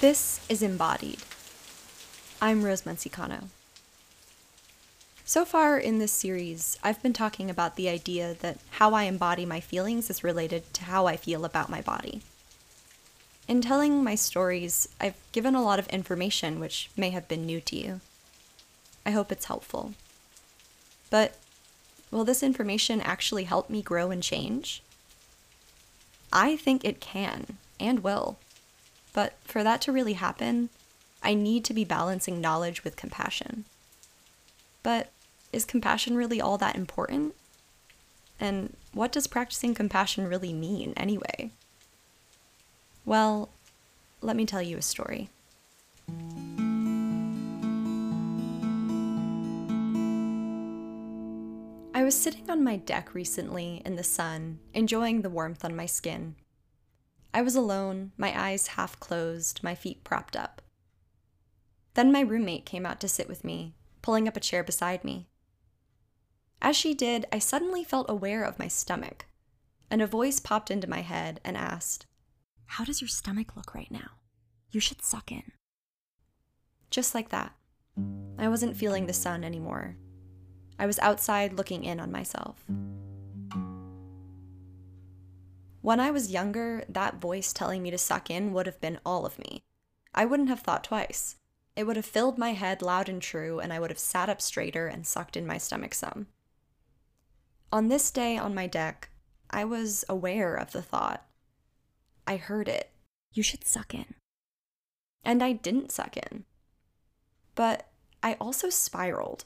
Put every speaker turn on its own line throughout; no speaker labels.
This is Embodied. I'm Rose Munsey-Kano. So far in this series, I've been talking about the idea that how I embody my feelings is related to how I feel about my body. In telling my stories, I've given a lot of information which may have been new to you. I hope it's helpful. But will this information actually help me grow and change? I think it can and will. But for that to really happen, I need to be balancing knowledge with compassion. But is compassion really all that important? And what does practicing compassion really mean, anyway? Well, let me tell you a story. I was sitting on my deck recently in the sun, enjoying the warmth on my skin. I was alone, my eyes half closed, my feet propped up. Then my roommate came out to sit with me, pulling up a chair beside me. As she did, I suddenly felt aware of my stomach, and a voice popped into my head and asked, How does your stomach look right now? You should suck in. Just like that. I wasn't feeling the sun anymore. I was outside looking in on myself. When I was younger, that voice telling me to suck in would have been all of me. I wouldn't have thought twice. It would have filled my head loud and true, and I would have sat up straighter and sucked in my stomach some. On this day on my deck, I was aware of the thought. I heard it. You should suck in. And I didn't suck in. But I also spiraled.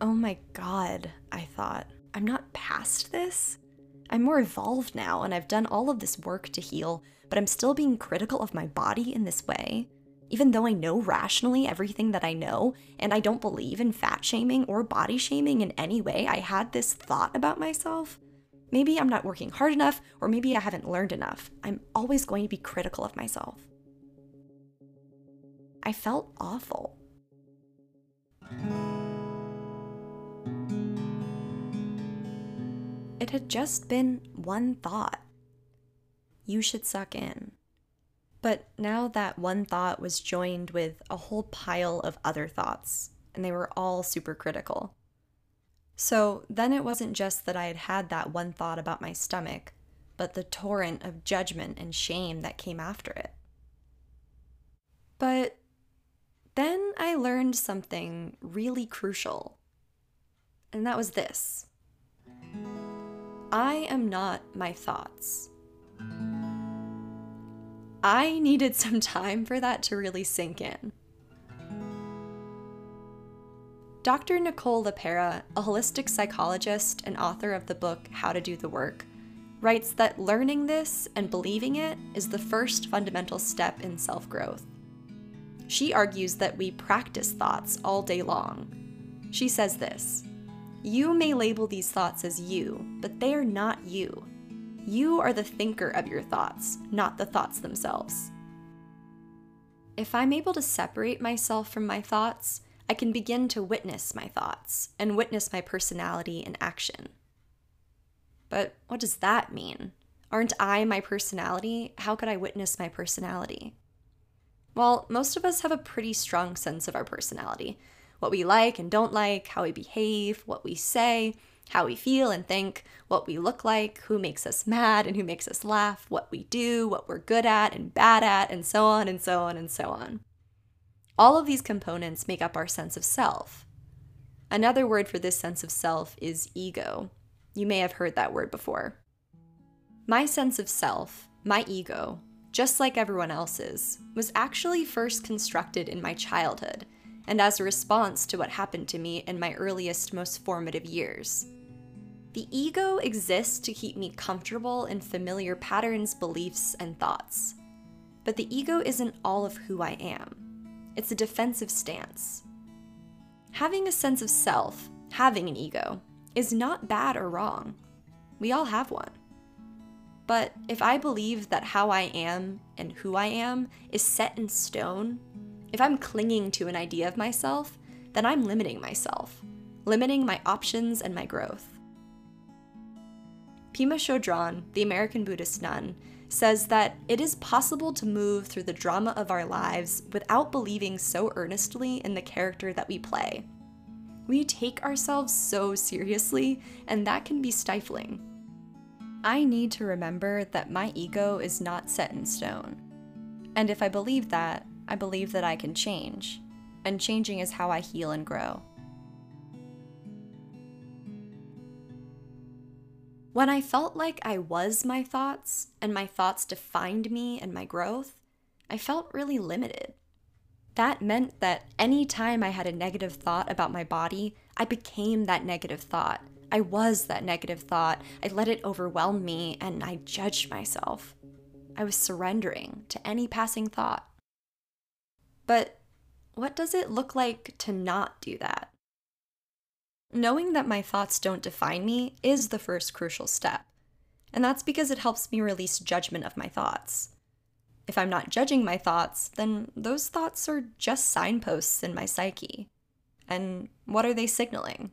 Oh my god, I thought. I'm not past this? I'm more evolved now, and I've done all of this work to heal, but I'm still being critical of my body in this way? Even though I know rationally everything that I know, and I don't believe in fat shaming or body shaming in any way, I had this thought about myself. Maybe I'm not working hard enough, or maybe I haven't learned enough. I'm always going to be critical of myself. I felt awful. It had just been one thought. You should suck in. But now that one thought was joined with a whole pile of other thoughts, and they were all super critical. So then it wasn't just that I had had that one thought about my stomach, but the torrent of judgment and shame that came after it. But then I learned something really crucial, and that was this I am not my thoughts. I needed some time for that to really sink in. Dr. Nicole LePera, a holistic psychologist and author of the book How to Do the Work, writes that learning this and believing it is the first fundamental step in self growth. She argues that we practice thoughts all day long. She says this you may label these thoughts as you, but they are not you. You are the thinker of your thoughts, not the thoughts themselves. If I'm able to separate myself from my thoughts, I can begin to witness my thoughts and witness my personality in action. But what does that mean? Aren't I my personality? How could I witness my personality? Well, most of us have a pretty strong sense of our personality what we like and don't like, how we behave, what we say, how we feel and think, what we look like, who makes us mad and who makes us laugh, what we do, what we're good at and bad at, and so on and so on and so on. All of these components make up our sense of self. Another word for this sense of self is ego. You may have heard that word before. My sense of self, my ego, just like everyone else's, was actually first constructed in my childhood and as a response to what happened to me in my earliest, most formative years. The ego exists to keep me comfortable in familiar patterns, beliefs, and thoughts. But the ego isn't all of who I am, it's a defensive stance. Having a sense of self, having an ego, is not bad or wrong. We all have one. But if I believe that how I am and who I am is set in stone if I'm clinging to an idea of myself, then I'm limiting myself, limiting my options and my growth. Pema Chodron, the American Buddhist nun, says that it is possible to move through the drama of our lives without believing so earnestly in the character that we play. We take ourselves so seriously, and that can be stifling. I need to remember that my ego is not set in stone. And if I believe that, I believe that I can change. And changing is how I heal and grow. When I felt like I was my thoughts and my thoughts defined me and my growth, I felt really limited. That meant that any time I had a negative thought about my body, I became that negative thought. I was that negative thought. I let it overwhelm me and I judged myself. I was surrendering to any passing thought. But what does it look like to not do that? Knowing that my thoughts don't define me is the first crucial step. And that's because it helps me release judgment of my thoughts. If I'm not judging my thoughts, then those thoughts are just signposts in my psyche. And what are they signaling?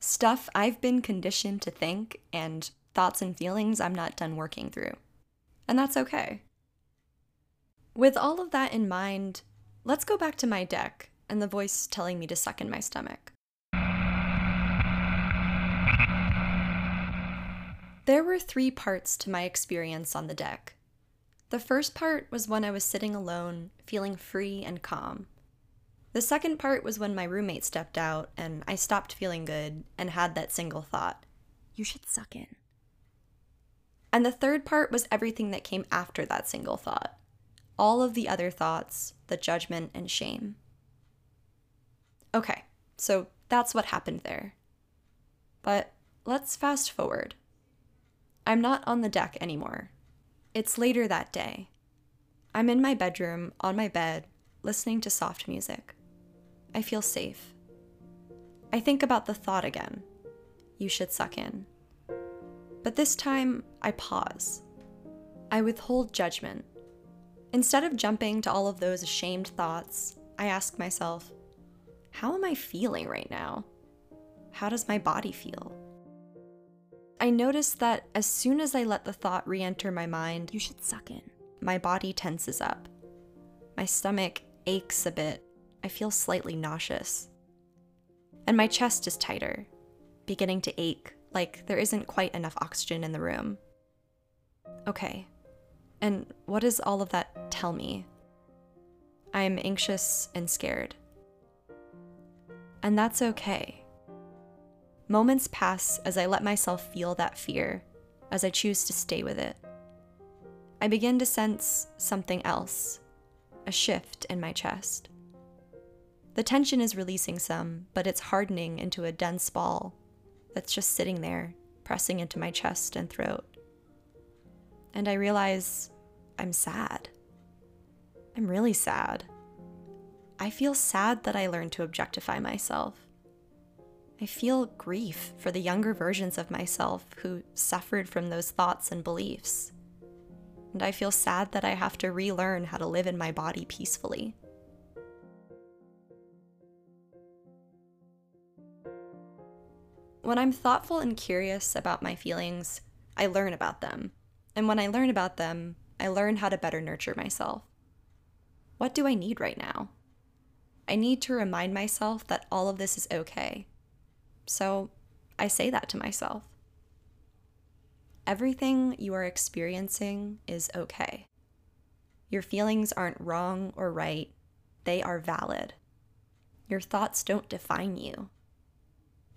Stuff I've been conditioned to think and thoughts and feelings I'm not done working through. And that's okay. With all of that in mind, let's go back to my deck and the voice telling me to suck in my stomach. There were three parts to my experience on the deck. The first part was when I was sitting alone, feeling free and calm. The second part was when my roommate stepped out and I stopped feeling good and had that single thought you should suck in. And the third part was everything that came after that single thought all of the other thoughts, the judgment and shame. Okay, so that's what happened there. But let's fast forward. I'm not on the deck anymore. It's later that day. I'm in my bedroom, on my bed, listening to soft music. I feel safe. I think about the thought again you should suck in. But this time, I pause. I withhold judgment. Instead of jumping to all of those ashamed thoughts, I ask myself, how am I feeling right now? How does my body feel? I notice that as soon as I let the thought re enter my mind, you should suck in, my body tenses up. My stomach aches a bit. I feel slightly nauseous. And my chest is tighter, beginning to ache, like there isn't quite enough oxygen in the room. Okay, and what does all of that tell me? I am anxious and scared. And that's okay. Moments pass as I let myself feel that fear, as I choose to stay with it. I begin to sense something else, a shift in my chest. The tension is releasing some, but it's hardening into a dense ball that's just sitting there, pressing into my chest and throat. And I realize I'm sad. I'm really sad. I feel sad that I learned to objectify myself. I feel grief for the younger versions of myself who suffered from those thoughts and beliefs. And I feel sad that I have to relearn how to live in my body peacefully. When I'm thoughtful and curious about my feelings, I learn about them. And when I learn about them, I learn how to better nurture myself. What do I need right now? I need to remind myself that all of this is okay so I say that to myself. Everything you are experiencing is okay. Your feelings aren't wrong or right, they are valid. Your thoughts don't define you.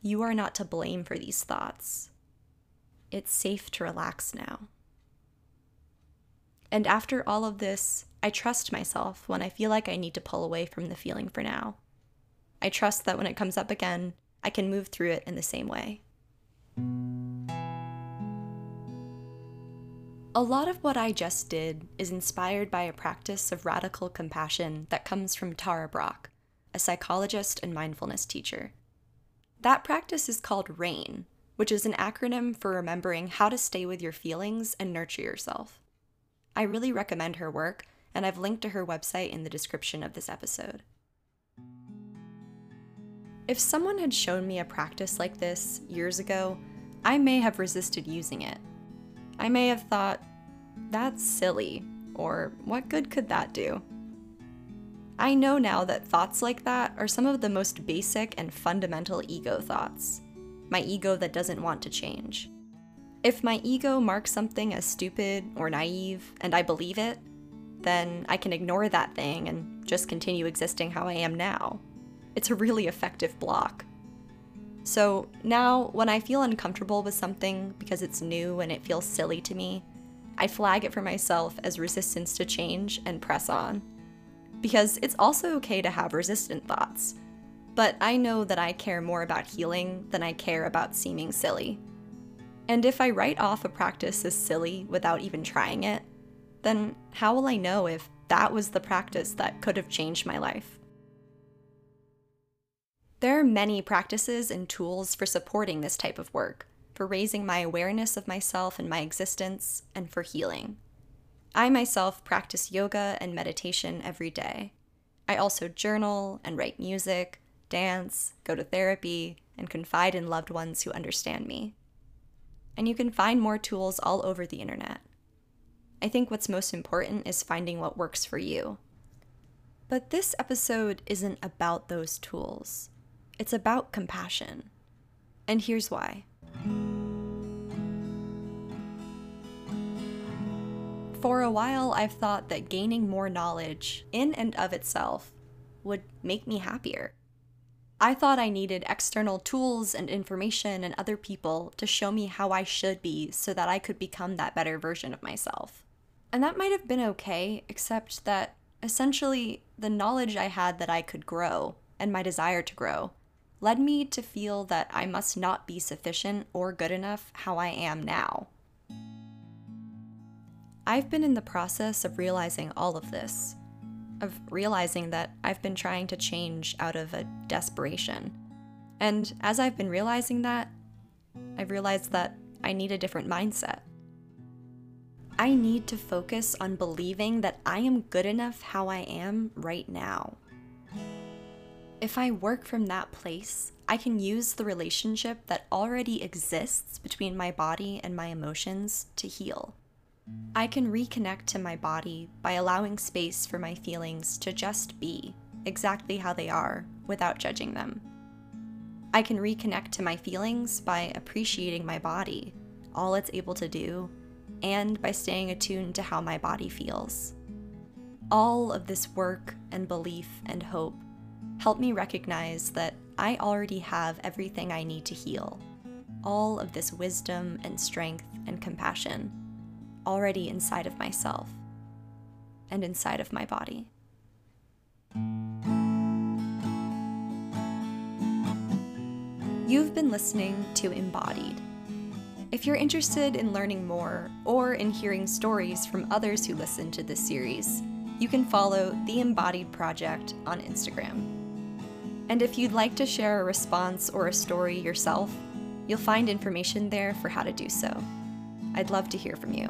You are not to blame for these thoughts. It's safe to relax now. And after all of this, I trust myself when I feel like I need to pull away from the feeling for now. I trust that when it comes up again, I can move through it in the same way. A lot of what I just did is inspired by a practice of radical compassion that comes from Tara Brach, a psychologist and mindfulness teacher. That practice is called RAIN, which is an acronym for remembering how to stay with your feelings and nurture yourself. I really recommend her work, and I've linked to her website in the description of this episode. If someone had shown me a practice like this years ago, I may have resisted using it. I may have thought, that's silly, or what good could that do? I know now that thoughts like that are some of the most basic and fundamental ego thoughts. My ego that doesn't want to change. If my ego marks something as stupid or naive and I believe it, then I can ignore that thing and just continue existing how I am now. It's a really effective block. So now, when I feel uncomfortable with something because it's new and it feels silly to me, I flag it for myself as resistance to change and press on. Because it's also okay to have resistant thoughts. But I know that I care more about healing than I care about seeming silly. And if I write off a practice as silly without even trying it, then how will I know if that was the practice that could have changed my life? There are many practices and tools for supporting this type of work, for raising my awareness of myself and my existence, and for healing. I myself practice yoga and meditation every day. I also journal and write music, dance, go to therapy, and confide in loved ones who understand me. And you can find more tools all over the internet. I think what's most important is finding what works for you. But this episode isn't about those tools, it's about compassion. And here's why. For a while, I've thought that gaining more knowledge in and of itself would make me happier. I thought I needed external tools and information and other people to show me how I should be so that I could become that better version of myself. And that might have been okay, except that essentially the knowledge I had that I could grow and my desire to grow led me to feel that I must not be sufficient or good enough how I am now. I've been in the process of realizing all of this, of realizing that I've been trying to change out of a desperation. And as I've been realizing that, I've realized that I need a different mindset. I need to focus on believing that I am good enough how I am right now. If I work from that place, I can use the relationship that already exists between my body and my emotions to heal. I can reconnect to my body by allowing space for my feelings to just be exactly how they are without judging them. I can reconnect to my feelings by appreciating my body, all it's able to do, and by staying attuned to how my body feels. All of this work and belief and hope help me recognize that I already have everything I need to heal. All of this wisdom and strength and compassion already inside of myself and inside of my body. You've been listening to Embodied if you're interested in learning more or in hearing stories from others who listen to this series, you can follow The Embodied Project on Instagram. And if you'd like to share a response or a story yourself, you'll find information there for how to do so. I'd love to hear from you.